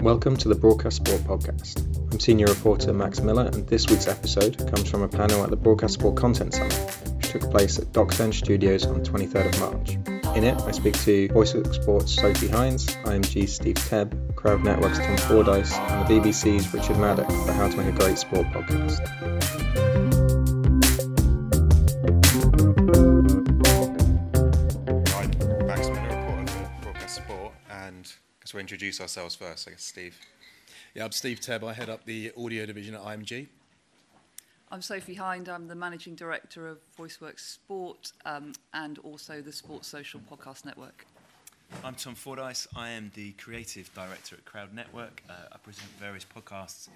Welcome to the Broadcast Sport Podcast. I'm senior reporter Max Miller, and this week's episode comes from a panel at the Broadcast Sport Content Summit, which took place at dock10 Studios on 23rd of March. In it, I speak to VoiceWorks Sports Sophie Hines, IMG Steve Tebb, Crowd Network's Tom Fordyce, and the BBC's Richard Maddock for How to Make a Great Sport podcast. Introduce ourselves first. I guess Steve. Yeah, I'm Steve Tebb. I head up the audio division at IMG. I'm Sophie Hind. I'm the managing director of VoiceWorks Sport um, and also the Sports Social Podcast Network. I'm Tom Fordyce. I am the creative director at Crowd Network. Uh, I present various podcasts,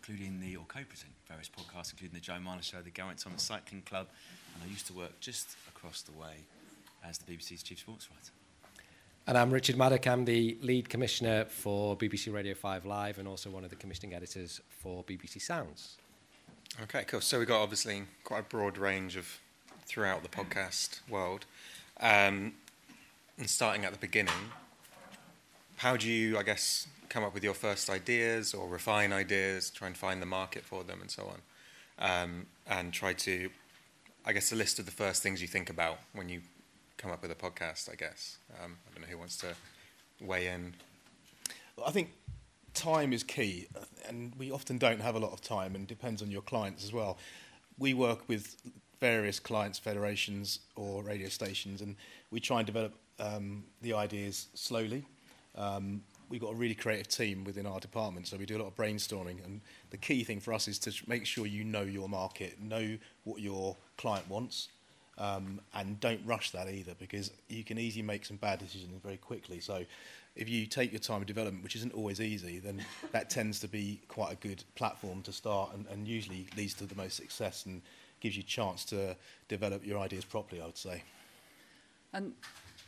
including the, or co-present various podcasts, including the Joe Marler Show, the Geraint Thomas Cycling Club, and I used to work just across the way as the BBC's chief sports writer. And I'm Richard Maddock. I'm the lead commissioner for BBC Radio 5 Live and also one of the commissioning editors for BBC Sounds. Okay, cool. So we've got obviously quite a broad range of throughout the podcast world. Um, and starting at the beginning, how do you, I guess, come up with your first ideas or refine ideas, try and find the market for them and so on? Um, and try to, I guess, a list of the first things you think about when you come up with a podcast, I guess. Um, I don't know who wants to weigh in. Well, I think time is key, uh, and we often don't have a lot of time, and depends on your clients as well. We work with various clients, federations, or radio stations, and we try and develop um, the ideas slowly. Um, we've got a really creative team within our department, so we do a lot of brainstorming. And the key thing for us is to make sure you know your market, know what your client wants, um, and don't rush that either, because you can easily make some bad decisions very quickly. So if you take your time of development, which isn't always easy, then that tends to be quite a good platform to start and, and usually leads to the most success and gives you a chance to develop your ideas properly, I would say. And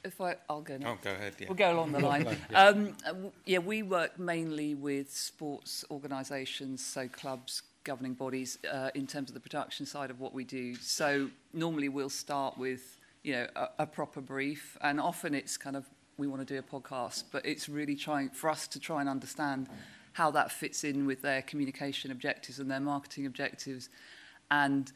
if I, I'll go now. Oh, go ahead. Yeah. We'll go along the line. Um, uh, yeah, we work mainly with sports organisations, so clubs, governing bodies, uh, in terms of the production side of what we do. So normally we'll start with, you know, a, a proper brief, and often it's kind of we want to do a podcast, but it's really trying for us to try and understand how that fits in with their communication objectives and their marketing objectives, and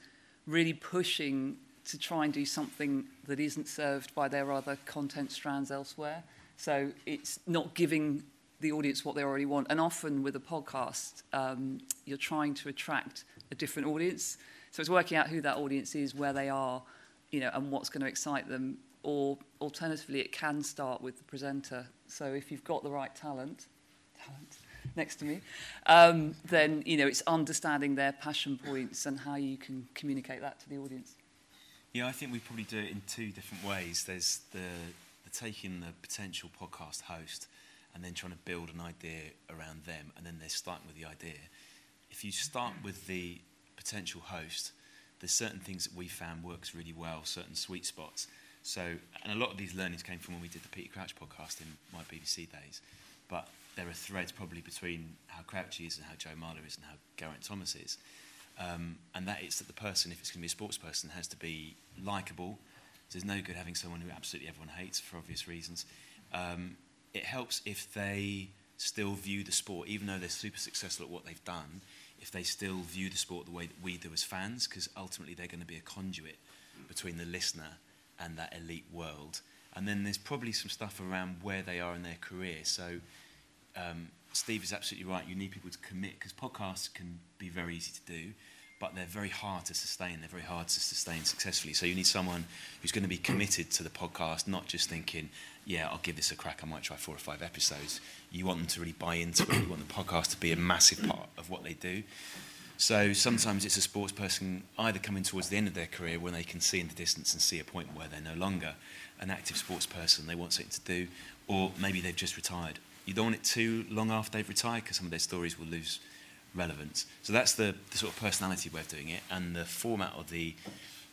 really pushing to try and do something that isn't served by their other content strands elsewhere. So it's not giving the audience what they already want. And often with a podcast, um, you're trying to attract a different audience. So it's working out who that audience is, where they are, you know, and what's going to excite them. Or alternatively, it can start with the presenter. So if you've got the right talent, talent next to me, um, then you know it's understanding their passion points and how you can communicate that to the audience. Yeah, I think we probably do it in two different ways. There's the, the taking the potential podcast host and then trying to build an idea around them, and then they're starting with the idea. If you start with the potential host, there's certain things that we found works really well, certain sweet spots. So, and a lot of these learnings came from when we did the Peter Crouch podcast in my BBC days. But there are threads probably between how Crouchy is and how Joe Marler is and how Geraint Thomas is. Um, and that is that the person, if it's going to be a sports person, has to be likable. There's no good having someone who absolutely everyone hates for obvious reasons. Um, it helps if they still view the sport, even though they're super successful at what they've done, if they still view the sport the way that we do as fans, because ultimately they're going to be a conduit between the listener and that elite world. And then there's probably some stuff around where they are in their career. So um, Steve is absolutely right. You need people to commit because podcasts can be very easy to do, but they're very hard to sustain. They're very hard to sustain successfully. So you need someone who's going to be committed to the podcast, not just thinking, "Yeah, I'll give this a crack. I might try four or five episodes." You want them to really buy into it. You want the podcast to be a massive part of what they do. So sometimes it's a sports person either coming towards the end of their career when they can see in the distance and see a point where they're no longer an active sports person, they want something to do, or maybe they've just retired. You don't want it too long after they've retired because some of their stories will lose relevance. So that's the, the sort of personality way of doing it, and the format or the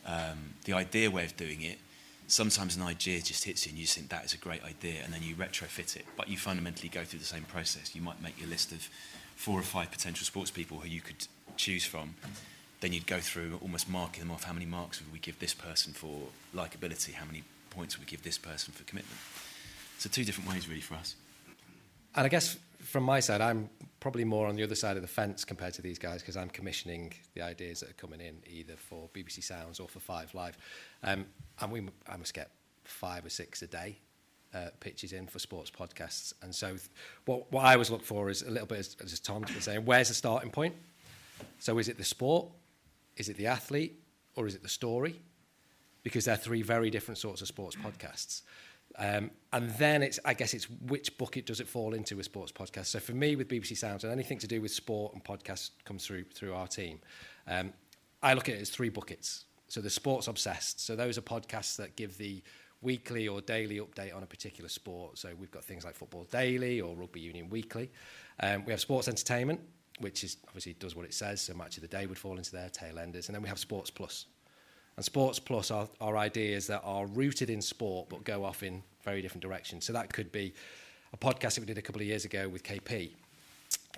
um, the idea way of doing it. Sometimes an idea just hits you, and you think that is a great idea, and then you retrofit it. But you fundamentally go through the same process. You might make your list of four or five potential sports people who you could choose from. Then you'd go through almost marking them off. How many marks would we give this person for likability? How many points would we give this person for commitment? So two different ways really for us. And I guess from my side, I'm probably more on the other side of the fence compared to these guys because I'm commissioning the ideas that are coming in either for BBC Sounds or for Five Live. Um, and we, I must get five or six a day uh, pitches in for sports podcasts. And so, th- what, what I always look for is a little bit, as, as Tom's been saying, where's the starting point? So, is it the sport? Is it the athlete? Or is it the story? Because they're three very different sorts of sports podcasts. Um, and then it's, I guess it's which bucket does it fall into with sports podcasts. So for me, with BBC Sounds and anything to do with sport and podcasts comes through through our team, um, I look at it as three buckets. So the sports obsessed. So those are podcasts that give the weekly or daily update on a particular sport. So we've got things like Football Daily or Rugby Union Weekly. Um, we have sports entertainment, which is obviously does what it says. So Match of the Day would fall into there, tail enders, and then we have Sports Plus. And Sports Plus are, are ideas that are rooted in sport but go off in very different directions. So that could be a podcast that we did a couple of years ago with KP,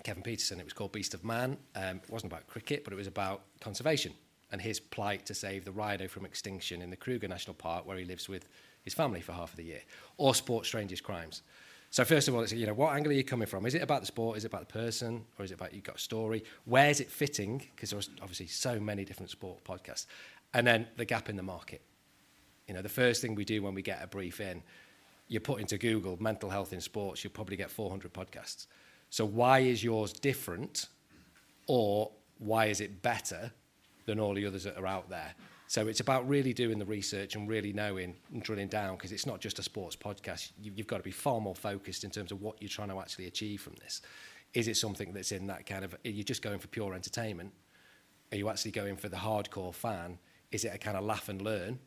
Kevin Pietersen. It was called Beast of Man. Um, it wasn't about cricket, but it was about conservation and his plight to save the rhino from extinction in the Kruger National Park, where he lives with his family for half of the year, or Sports Strangest Crimes. So first of all, it's you know what angle are you coming from? Is it about the sport? Is it about the person? Or is it about you've got a story? Where's it fitting? Because there's obviously so many different sport podcasts. And then the gap in the market. You know, the first thing we do when we get a brief in, you put into Google mental health in sports, you'll probably get 400 podcasts. So why is yours different or why is it better than all the others that are out there? So it's about really doing the research and really knowing and drilling down because it's not just a sports podcast. You, you've got to be far more focused in terms of what you're trying to actually achieve from this. Is it something that's in that kind of, are you just going for pure entertainment? Are you actually going for the hardcore fan? Is it a kind of laugh and learn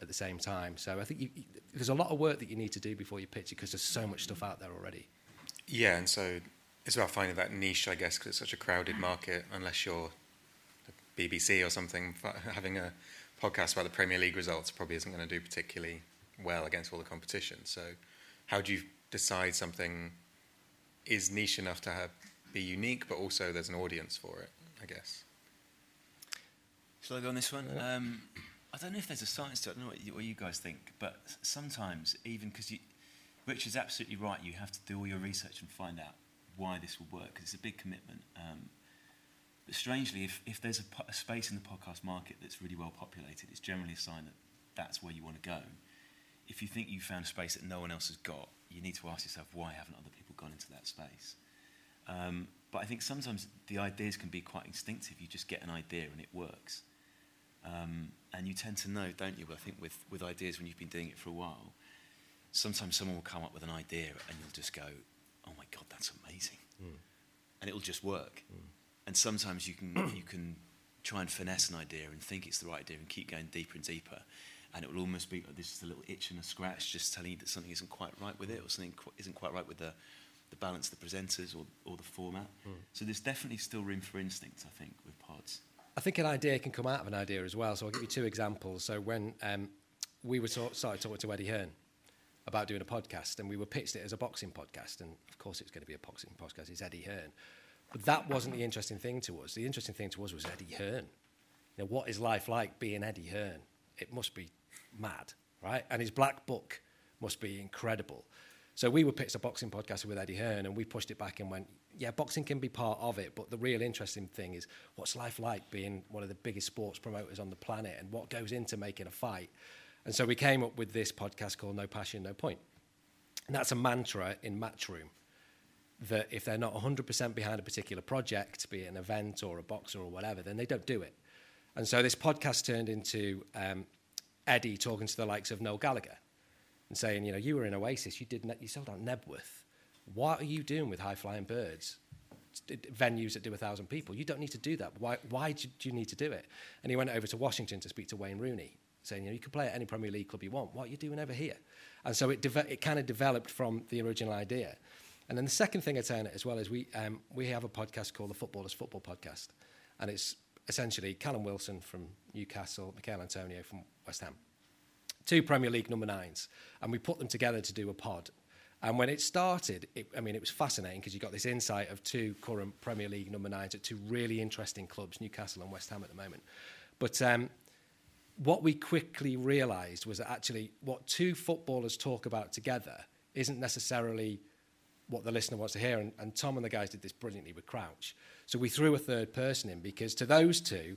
at the same time? So I think you, you, there's a lot of work that you need to do before you pitch it because there's so much stuff out there already. Yeah, and so it's about finding that niche, I guess, because it's such a crowded market. Unless you're BBC or something, having a podcast about the Premier League results probably isn't going to do particularly well against all the competition. So, how do you decide something is niche enough to have, be unique, but also there's an audience for it? I guess. Shall I go on this one? Um, I don't know if there's a science to it. I don't know what you, what you guys think, but sometimes even because you, Richard's absolutely right. You have to do all your research and find out why this will work because it's a big commitment. Um, but strangely, if, if there's a, a space in the podcast market that's really well populated, it's generally a sign that that's where you want to go. If you think you found a space that no one else has got, you need to ask yourself why haven't other people gone into that space? Um, but I think sometimes the ideas can be quite instinctive. You just get an idea and it works. Um, and you tend to know, don't you? I think with, with ideas when you've been doing it for a while, sometimes someone will come up with an idea and you'll just go, oh my God, that's amazing. Mm. And it'll just work. Mm. And sometimes you can, you can try and finesse an idea and think it's the right idea and keep going deeper and deeper. And it will almost be like this is a little itch and a scratch just telling you that something isn't quite right with it or something qu- isn't quite right with the, the balance of the presenters or, or the format. Mm. So there's definitely still room for instinct, I think, with pods. I think an idea can come out of an idea as well. So I'll give you two examples. So when um, we were talk, started talking to Eddie Hearn about doing a podcast, and we were pitched it as a boxing podcast, and of course it's going to be a boxing podcast. It's Eddie Hearn, but that wasn't the interesting thing to us. The interesting thing to us was Eddie Hearn. You know, what is life like being Eddie Hearn? It must be mad, right? And his black book must be incredible. So we were pitched a boxing podcast with Eddie Hearn, and we pushed it back and went, yeah, boxing can be part of it, but the real interesting thing is what's life like being one of the biggest sports promoters on the planet and what goes into making a fight. And so we came up with this podcast called No Passion, No Point. And that's a mantra in Matchroom that if they're not 100% behind a particular project, be it an event or a boxer or whatever, then they don't do it. And so this podcast turned into um, Eddie talking to the likes of Noel Gallagher and saying, you know, you were in Oasis, you did, ne- you sold out Knebworth what are you doing with high flying birds? Venues that do a thousand people. You don't need to do that. Why, why do you need to do it? And he went over to Washington to speak to Wayne Rooney, saying, you know, you can play at any Premier League club you want. What are you doing over here? And so it, de- it kind of developed from the original idea. And then the second thing I'd say it as well is we, um, we have a podcast called the Footballers Football Podcast. And it's essentially Callum Wilson from Newcastle, Michael Antonio from West Ham. Two Premier League number nines. And we put them together to do a pod. And when it started, it, I mean, it was fascinating because you got this insight of two current Premier League number nines at two really interesting clubs, Newcastle and West Ham at the moment. But um, what we quickly realised was that actually what two footballers talk about together isn't necessarily what the listener wants to hear. And, and Tom and the guys did this brilliantly with Crouch. So we threw a third person in because to those two,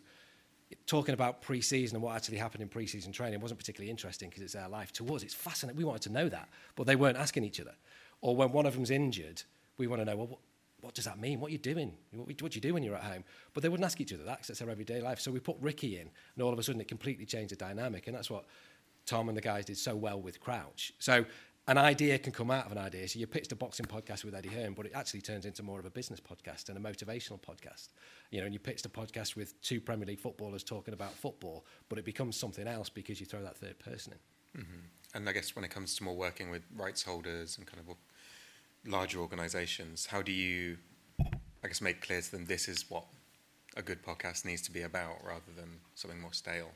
talking about pre-season and what actually happened in pre-season training wasn't particularly interesting because it's their life. To us, it's fascinating. We wanted to know that, but they weren't asking each other. Or when one of them's injured, we want to know, well, what, what does that mean? What are you doing? What, what do you do when you're at home? But they wouldn't ask each other that because that's their everyday life. So we put Ricky in, and all of a sudden it completely changed the dynamic. And that's what Tom and the guys did so well with Crouch. So an idea can come out of an idea. So you pitched a boxing podcast with Eddie Hearn, but it actually turns into more of a business podcast and a motivational podcast. You know, and you pitched a podcast with two Premier League footballers talking about football, but it becomes something else because you throw that third person in. Mm-hmm. And I guess when it comes to more working with rights holders and kind of larger organisations, how do you, I guess, make clear to them this is what a good podcast needs to be about rather than something more stale?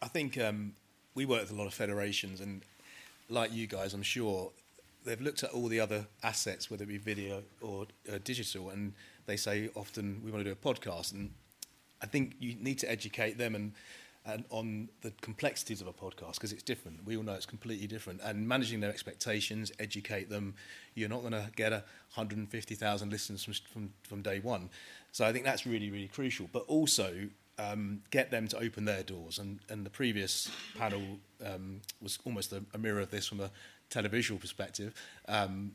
I think um, we work with a lot of federations, and like you guys, I'm sure they've looked at all the other assets, whether it be video or uh, digital, and they say often we want to do a podcast. And I think you need to educate them and and on the complexities of a podcast because it's different. We all know it's completely different. And managing their expectations, educate them. You're not going to get a 150,000 listeners from, from, from day one. So I think that's really, really crucial. But also um, get them to open their doors. And, and the previous panel um, was almost a, a mirror of this from a televisual perspective. Um,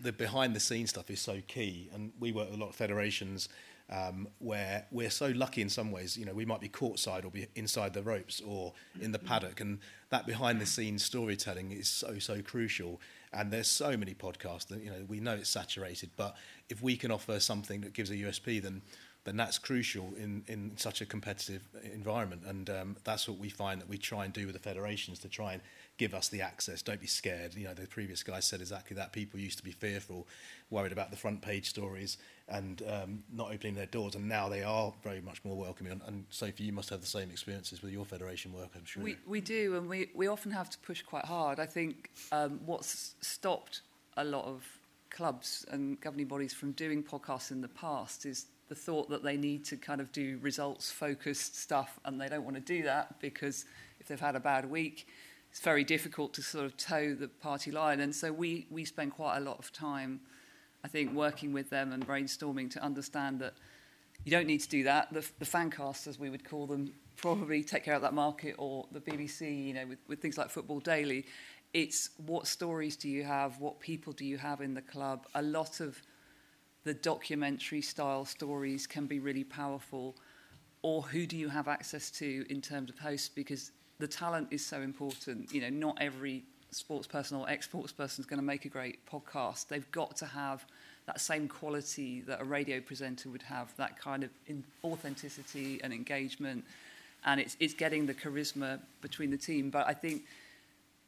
the behind the scenes stuff is so key. And we work with a lot of federations um, where we're so lucky in some ways. You know, we might be courtside or be inside the ropes or in the paddock, and that behind the scenes storytelling is so so crucial. And there's so many podcasts that you know we know it's saturated, but if we can offer something that gives a USP, then then that's crucial in, in such a competitive environment. And um, that's what we find that we try and do with the federations to try and give us the access. Don't be scared. You know, the previous guy said exactly that. People used to be fearful, worried about the front page stories and um, not opening their doors. And now they are very much more welcoming. And, and Sophie, you must have the same experiences with your federation work, I'm sure. We, we do, and we, we often have to push quite hard. I think um, what's stopped a lot of clubs and governing bodies from doing podcasts in the past is the thought that they need to kind of do results focused stuff and they don't want to do that because if they've had a bad week it's very difficult to sort of toe the party line. And so we we spend quite a lot of time I think working with them and brainstorming to understand that you don't need to do that. The, the fan casts as we would call them probably take care of that market or the BBC you know with, with things like Football Daily. It's what stories do you have? What people do you have in the club? A lot of the documentary style stories can be really powerful or who do you have access to in terms of hosts? Because the talent is so important. You know not every sports person or ex-sports person is going to make a great podcast. They've got to have that same quality that a radio presenter would have that kind of authenticity and engagement. And it's it's getting the charisma between the team. But i think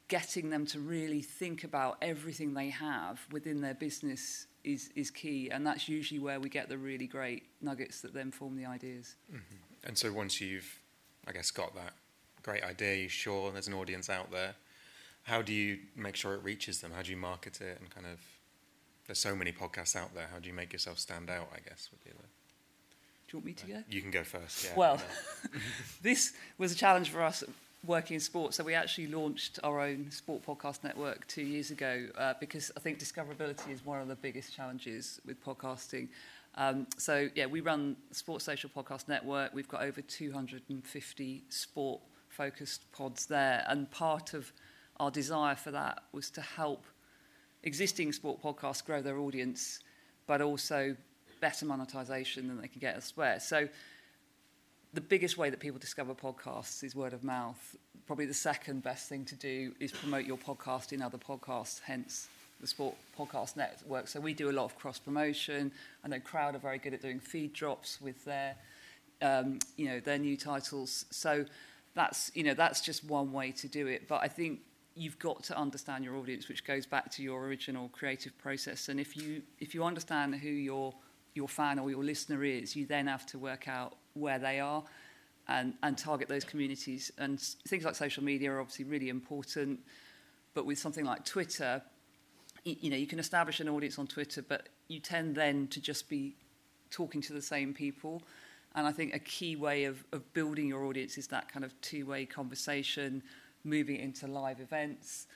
getting them to really think about everything they have within their business is, is key, and that's usually where we get the really great nuggets that then form the ideas. Mm-hmm. And so once you've, I guess, got that great idea, you're sure there's an audience out there. How do you make sure it reaches them? How do you market it? And kind of, there's so many podcasts out there. How do you make yourself stand out? I guess would be the. Do you want me to go? You can go first. Yeah. Well, this was a challenge for us working in sport. So we actually launched our own sport podcast network two years ago uh, because I think discoverability is one of the biggest challenges with podcasting. Um, so yeah, we run Sports Social Podcast Network. We've got over 250 sport focused pods there, and part of our desire for that was to help existing sport podcasts grow their audience, but also better monetization than they can get elsewhere. So the biggest way that people discover podcasts is word of mouth. Probably the second best thing to do is promote your podcast in other podcasts, hence the Sport Podcast Network. So we do a lot of cross promotion. I know Crowd are very good at doing feed drops with their, um, you know, their new titles. So that's you know that's just one way to do it. But I think you've got to understand your audience, which goes back to your original creative process. And if you if you understand who your your fan or your listener is, you then have to work out where they are and, and target those communities. And things like social media are obviously really important. But with something like Twitter, you know, you can establish an audience on Twitter, but you tend then to just be talking to the same people. And I think a key way of, of building your audience is that kind of two-way conversation, moving into live events.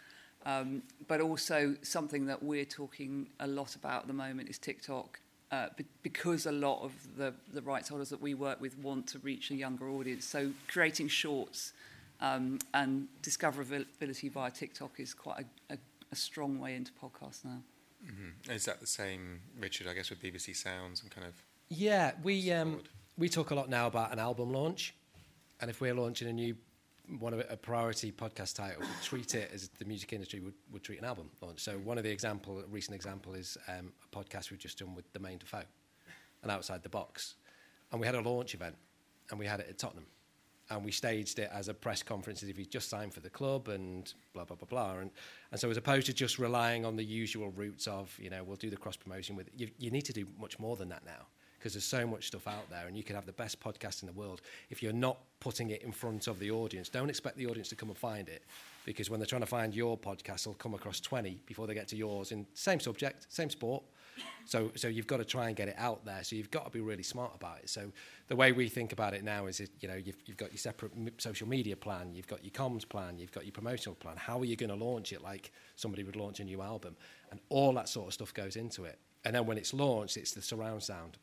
Um, but also something that we're talking a lot about at the moment is TikTok. Uh, be- because a lot of the, the rights holders that we work with want to reach a younger audience. So creating shorts um, and discoverability via TikTok is quite a, a, a strong way into podcasts now. Mm-hmm. Is that the same, Richard? I guess with BBC Sounds and kind of. Yeah, we um, we talk a lot now about an album launch, and if we're launching a new one of a priority podcast title, we treat it as the music industry would, would treat an album. Launch. So one of the example, a recent example, is um, a podcast we've just done with Jermain Defoe, and outside the box, and we had a launch event, and we had it at Tottenham, and we staged it as a press conference as if he'd just signed for the club and blah blah blah blah, and and so as opposed to just relying on the usual routes of you know we'll do the cross promotion with you, you need to do much more than that now because there's so much stuff out there and you can have the best podcast in the world if you're not putting it in front of the audience. Don't expect the audience to come and find it because when they're trying to find your podcast they'll come across 20 before they get to yours in same subject same sport. So so you've got to try and get it out there. So you've got to be really smart about it. So the way we think about it now is you know you've, you've got your separate social media plan you've got your comms plan you've got your promotional plan. How are you going to launch it like somebody would launch a new album? And all that sort of stuff goes into it. And then when it's launched it's the surround sound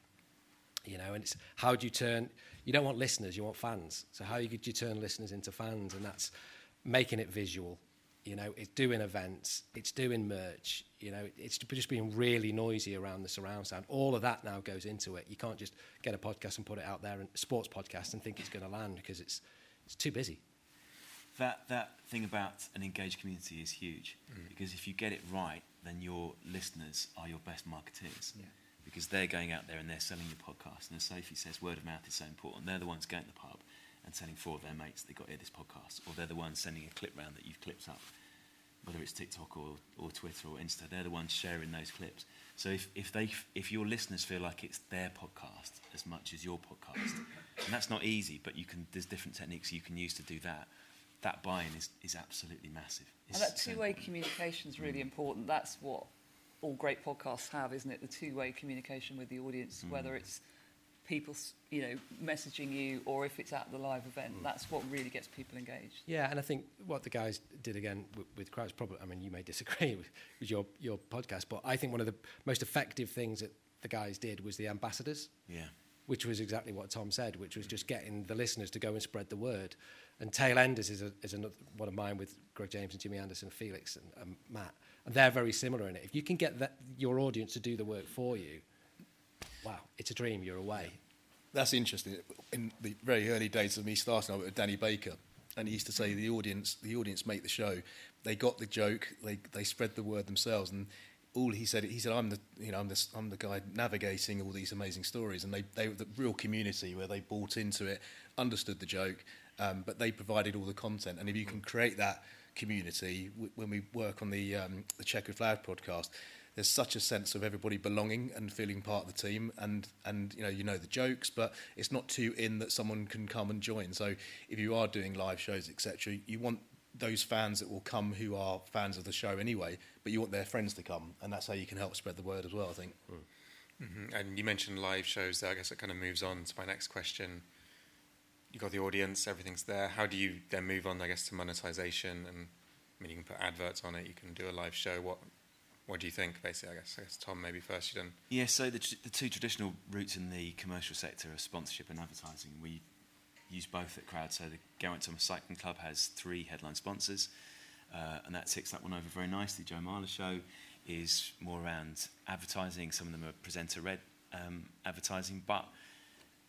you know and it's how do you turn you don't want listeners you want fans. So how could you turn listeners into fans? And that's making it visual you know it's doing events it's doing merch you know it's just being really noisy around the surround sound. All of that now goes into it. You can't just get a podcast and put it out there and sports podcast and think it's going to land because it's it's too busy. That that thing about an engaged community is huge. Mm. Because if you get it right, then your listeners are your best marketeers. Yeah. Because they're going out there and they're selling your podcast. And as Sophie says, word of mouth is so important. They're the ones going to the pub and telling four of their mates they got hear this podcast, or they're the ones sending a clip round that you've clipped up, whether it's TikTok or, or Twitter or Insta. They're the ones sharing those clips. So if, if they if your listeners feel like it's their podcast as much as your podcast, and that's not easy, but you can there's different techniques you can use to do that. That buy-in is, is absolutely massive. And that two-way important. communication is really important. That's what all great podcasts have, isn't it? The two-way communication with the audience, mm. whether it's people, you know, messaging you or if it's at the live event. Mm. That's what really gets people engaged. Yeah, and I think what the guys did again with, with crowds, probably, I mean, you may disagree with, with your, your podcast, but I think one of the most effective things that the guys did was the ambassadors, Yeah. Which was exactly what Tom said, which was just getting the listeners to go and spread the word. And Tail Enders is, a, is another one of mine with Greg James and Jimmy Anderson, Felix and, and Matt. And they're very similar in it. If you can get that, your audience to do the work for you, wow, it's a dream, you're away. That's interesting. In the very early days of me starting, I worked with Danny Baker, and he used to say the audience, the audience make the show. They got the joke. They they spread the word themselves, and all he said, he said, I'm the you know I'm the I'm the guy navigating all these amazing stories, and they they were the real community where they bought into it, understood the joke, um, but they provided all the content. And if you can create that community, w- when we work on the um, the Checkered Flag podcast, there's such a sense of everybody belonging and feeling part of the team. And and you know you know the jokes but it's not too in that someone can come and join. So if you are doing live shows etc you want those fans that will come who are fans of the show anyway but you want their friends to come and that's how you can help spread the word as well i think Mhm. And you mentioned live shows there. I guess it kind of moves on to my next question. You have got the audience, everything's there. How do you then move on, I guess, to monetization? And I mean, you can put adverts on it. You can do a live show. What What do you think, basically? I guess, I guess Tom, maybe first. You done. Yeah, so the, tr- the two traditional routes in the commercial sector are sponsorship and advertising. We use both at Crowd. So the Geraint Thomas Cycling Club has three headline sponsors, uh, and that ticks that one over very nicely. Joe Marler Show is more around advertising. Some of them are presenter-led um, advertising, but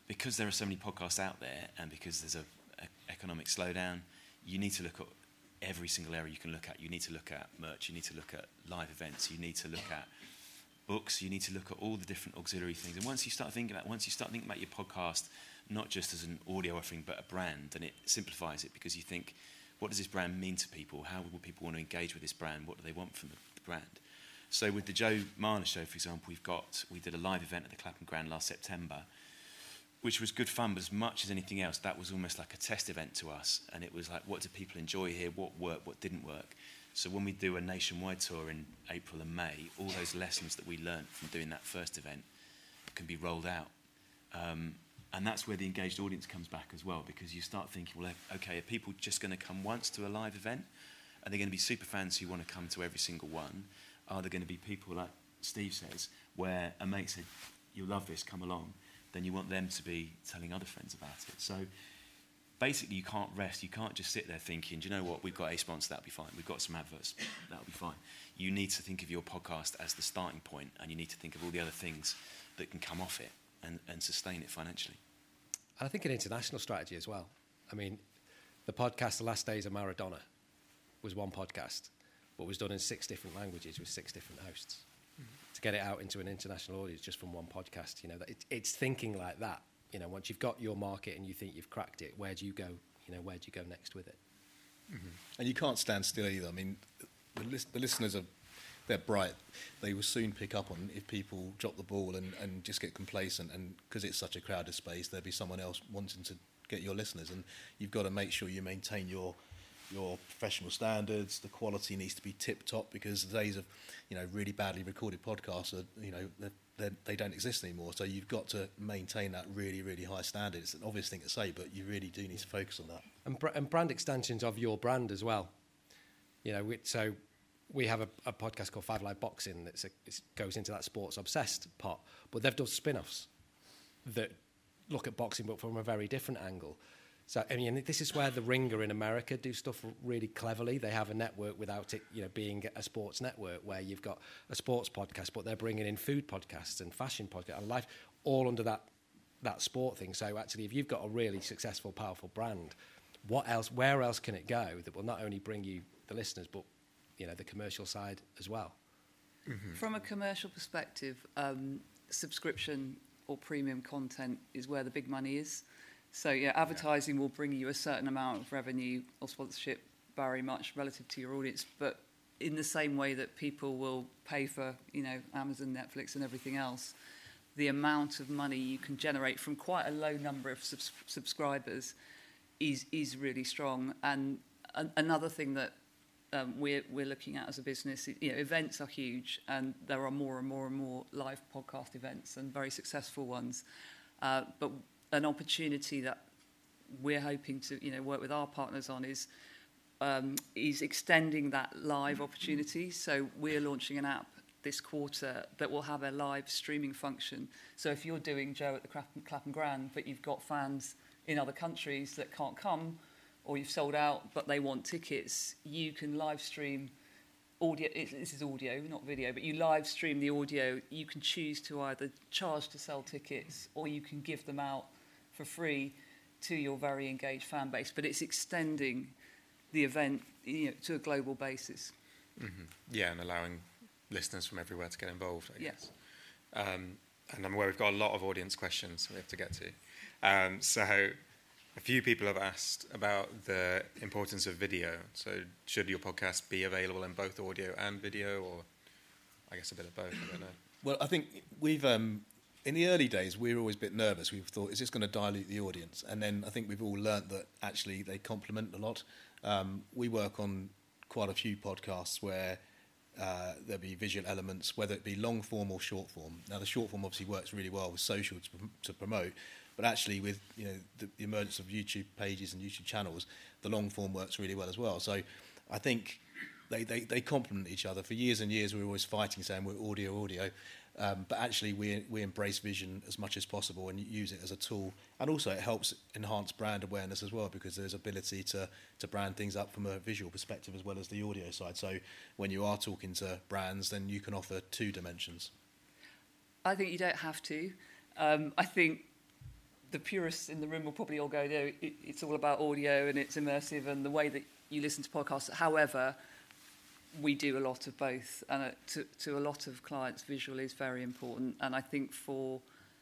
because there are so many podcasts out there, and because there's a, a economic slowdown, you need to look at every single area you can look at. You need to look at merch. You need to look at live events. You need to look at books, you need to look at all the different auxiliary things. And once you start thinking about, once you start thinking about your podcast, not just as an audio offering, but a brand, and it simplifies it because you think, what does this brand mean to people? How will people want to engage with this brand? What do they want from the, the brand? So with the Joe Marler show, for example, we've got we did a live event at the Clapham Grand last September, which was good fun, but as much as anything else, that was almost like a test event to us. And it was like, what do people enjoy here? What worked? What didn't work? So when we do a nationwide tour in April and May, all those lessons that we learned from doing that first event can be rolled out. Um, and that's where the engaged audience comes back as well, because you start thinking, well, eh, okay, are people just going to come once to a live event Are there going to be super fans who want to come to every single one? Are there going to be people like Steve says, where a mate said, "You'll love this, come along," then you want them to be telling other friends about it. So basically, you can't rest. You can't just sit there thinking, "Do you know what? We've got a sponsor, that'll be fine. We've got some adverts, that'll be fine." You need to think of your podcast as the starting point, and you need to think of all the other things that can come off it and, and sustain it financially. And I think an international strategy as well. I mean, the podcast The Last Days of Maradona was one podcast, but was done in six different languages with six different hosts. Mm-hmm. To get it out into an international audience just from one podcast, you know, it, it's thinking like that. You know, once you've got your market and you think you've cracked it, where do you go? You know, where do you go next with it? Mm-hmm. And you can't stand still either. I mean, the, the listeners are they're bright. They will soon pick up on if people drop the ball and, and just get complacent. And because it's such a crowded space, there'll be someone else wanting to get your listeners. And you've got to make sure you maintain your your professional standards. The quality needs to be tip top because the days of you know really badly recorded podcasts are you know they're, they're, they do not exist anymore. So you've got to maintain that really really high standard. It's an obvious thing to say, but you really do need to focus on that. And, br- and brand extensions of your brand as well. You know, so we have a, a podcast called Five Live Boxing that goes into that sports obsessed part, but they've done spin offs that look at boxing but from a very different angle. So I mean, this is where the Ringer in America do stuff really cleverly. They have a network without it, you know, being a sports network where you've got a sports podcast, but they're bringing in food podcasts and fashion podcasts and life all under that that sport thing. So actually, if you've got a really successful, powerful brand, what else? Where else can it go that will not only bring you the listeners, but you know the commercial side as well. Mm-hmm. From a commercial perspective, um, subscription or premium content is where the big money is. So yeah, advertising yeah. will bring you a certain amount of revenue or sponsorship, very much relative to your audience, but in the same way that people will pay for you know Amazon, Netflix, and everything else, the amount of money you can generate from quite a low number of subs- subscribers is is really strong. And another thing that um, we're, we're looking at as a business. You know, events are huge, and there are more and more and more live podcast events and very successful ones. Uh, but an opportunity that we're hoping to, you know, work with our partners on is um, is extending that live opportunity. So we're launching an app this quarter that will have a live streaming function. So if you're doing Joe at the Clapham, Grand, but you've got fans in other countries that can't come, or you've sold out but they want tickets, you can live stream audio. This is audio, not video, but you live stream the audio. You can choose to either charge to sell tickets or you can give them out for free to your very engaged fan base. But it's extending the event you know, to a global basis. Mm-hmm. Yeah, and allowing listeners from everywhere to get involved, I guess. Yes. Um, and I'm aware we've got a lot of audience questions we have to get to. Um, so a few people have asked about the importance of video. So, should your podcast be available in both audio and video, or I guess a bit of both? I don't know. Well, I think we've um, in the early days we were always a bit nervous. We thought, is this going to dilute the audience? And then I think we've all learnt that actually they complement a lot. Um, we work on quite a few podcasts where uh, there'll be visual elements, whether it be long form or short form. Now, the short form obviously works really well with social to, to promote, but actually, with you know the, the emergence of YouTube pages and YouTube channels, the long form works really well as well. So I think they, they, they complement each other. For years and years, we were always fighting, saying we're audio, audio. Um, but actually, we, we embrace vision as much as possible and use it as a tool. And also, it helps enhance brand awareness as well because there's ability to, to brand things up from a visual perspective as well as the audio side. So, when you are talking to brands, then you can offer two dimensions. I think you don't have to. Um, I think the purists in the room will probably all go, no, it, it's all about audio and it's immersive and the way that you listen to podcasts. However, we do a lot of both, and uh, to, to a lot of clients, visual is very important. And I think for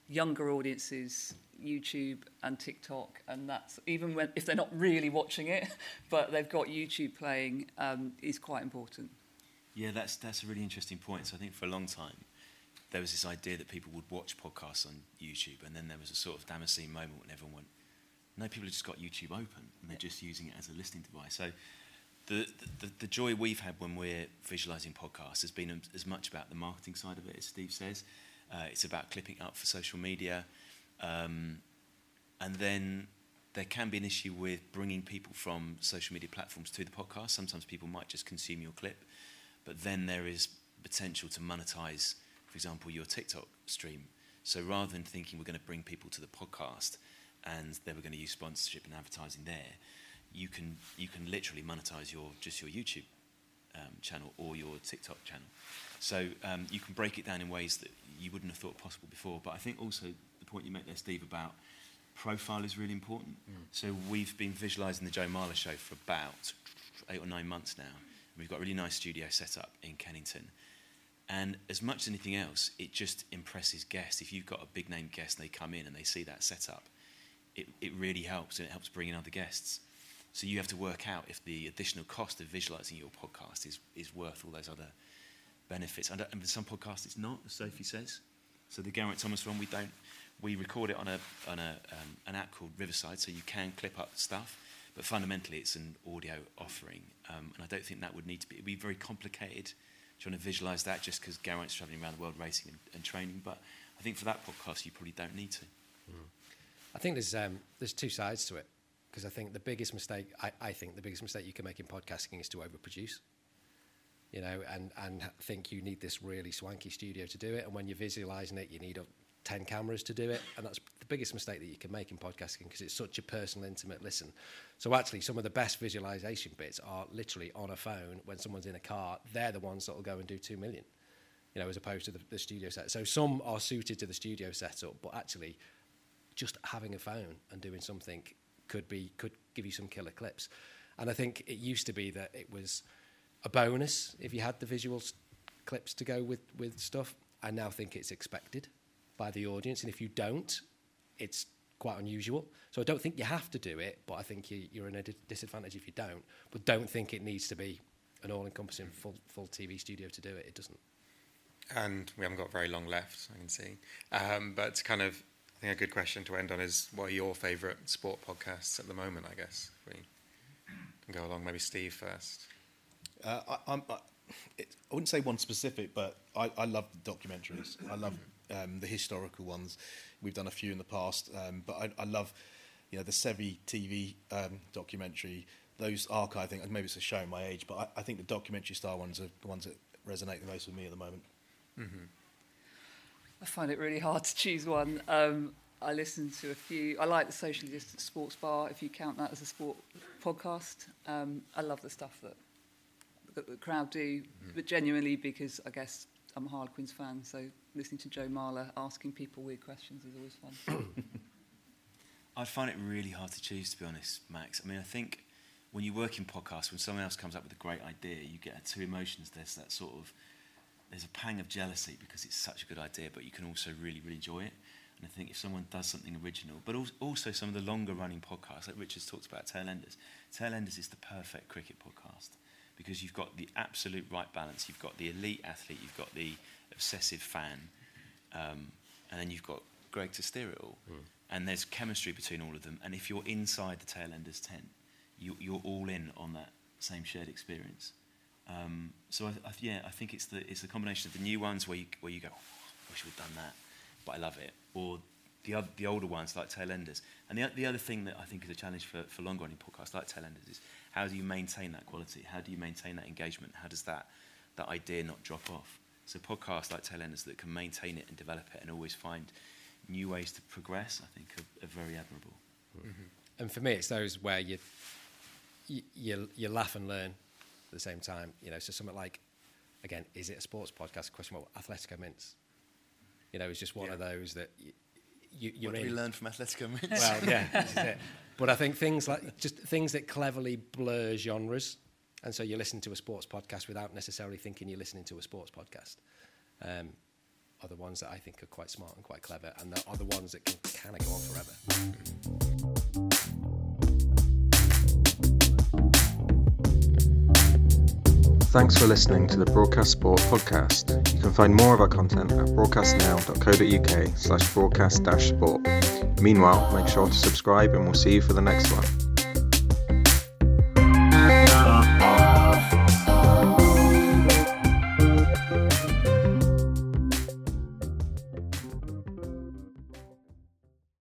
younger audiences, YouTube and TikTok, and that's even when if they're not really watching it, but they've got YouTube playing, um, is quite important. Yeah, that's that's a really interesting point. So I think for a long time, there was this idea that people would watch podcasts on YouTube, and then there was a sort of Damascene moment when everyone went, no, people have just got YouTube open, and they're just using it as a listening device. So the, the, the joy we've had when we're visualizing podcasts has been as much about the marketing side of it, as Steve says. Uh, it's about clipping up for social media. Um, and then there can be an issue with bringing people from social media platforms to the podcast. Sometimes people might just consume your clip, but then there is potential to monetize, for example, your TikTok stream. So rather than thinking we're going to bring people to the podcast and then we're going to use sponsorship and advertising there, you can you can literally monetize your just your YouTube um, channel or your TikTok channel. So um, you can break it down in ways that you wouldn't have thought possible before. But I think also the point you make there, Steve, about profile is really important. Mm. So we've been visualizing the Joe Marler show for about eight or nine months now. We've got a really nice studio set up in Kennington. And as much as anything else, it just impresses guests. If you've got a big name guest and they come in and they see that setup, it, it really helps and it helps bring in other guests. So you have to work out if the additional cost of visualizing your podcast is, is worth all those other benefits. And, with some podcasts, it's not, as Sophie says. So the Geraint Thomas one, we don't. We record it on a on a um, an app called Riverside, so you can clip up stuff. But fundamentally, it's an audio offering, um, and I don't think that would need to be. It'd be very complicated trying to visualize that just because Geraint's traveling around the world racing and, and, training. But I think for that podcast, you probably don't need to. Mm. I think there's um, there's two sides to it because I think the biggest mistake I, I think the biggest mistake you can make in podcasting is to overproduce. You know, and and think you need this really swanky studio to do it, and when you're visualizing it, you need a, 10 cameras to do it and that's biggest mistake that you can make in podcasting because it's such a personal intimate listen so actually some of the best visualization bits are literally on a phone when someone's in a car they're the ones that will go and do 2 million you know as opposed to the, the studio set so some are suited to the studio setup but actually just having a phone and doing something could be could give you some killer clips. And I think it used to be that it was a bonus if you had the visual clips to go with with stuff. I now think it's expected by the audience, and if you don't, it's quite unusual. So I don't think you have to do it, but I think you, you're in a disadvantage if you don't. But don't think it needs to be an all-encompassing full full TV studio to do it. It doesn't. And we haven't got very long left, I can see. Um, but kind of I think a good question to end on is what are your favourite sport podcasts at the moment, I guess? If we can go along, maybe Steve first. Uh, I, I'm, I, it, I wouldn't say one specific, but I, I love the documentaries. I love um, the historical ones. We've done a few in the past, um, but I, I love you know, the Sevi TV um, documentary, those archiving, maybe it's a showing my age, but I, I think the documentary style ones are the ones that resonate the most with me at the moment. Mm-hmm. I find it really hard to choose one. Um, I listen to a few. I like the socially distant sports bar, if you count that as a sport podcast. Um, I love the stuff that, that the crowd do, mm. but genuinely because I guess I'm a Harlequins fan, so listening to Joe Marler asking people weird questions is always fun. I find it really hard to choose, to be honest, Max. I mean, I think when you work in podcasts, when someone else comes up with a great idea, you get two emotions. There's that sort of there's a pang of jealousy because it's such a good idea, but you can also really, really enjoy it. And I think if someone does something original, but also some of the longer running podcasts, like Richard's talked about Tailenders, Tailenders is the perfect cricket podcast because you've got the absolute right balance. You've got the elite athlete, you've got the obsessive fan, um, and then you've got Greg to steer it all. Mm. And there's chemistry between all of them. And if you're inside the Tailenders tent, you, you're all in on that same shared experience. Um, so I, I, yeah, I think it's the it's the combination of the new ones where you where you go, oh, I wish we'd done that, but I love it, or the other, the older ones like Tailenders. And the the other thing that I think is a challenge for for longer running podcasts like Tailenders is how do you maintain that quality? How do you maintain that engagement? How does that that idea not drop off? So podcasts like Tailenders that can maintain it and develop it and always find new ways to progress, I think, are, are very admirable. Mm-hmm. And for me, it's those where you, you you you laugh and learn at the same time. You know, so something like, again, is it a sports podcast? Question mark. Athletico Mince. You know, it's just one yeah. of those that you, you, you're what in. we learn from Athletico Mince? Well, yeah, But I think things like just things that cleverly blur genres, and so you listen to a sports podcast without necessarily thinking you're listening to a sports podcast. Um, are the ones that I think are quite smart and quite clever, and are the ones that can kind of go on forever. Thanks for listening to the Broadcast Sport podcast. You can find more of our content at broadcastnow.co.uk slash broadcast sport. Meanwhile, make sure to subscribe and we'll see you for the next one.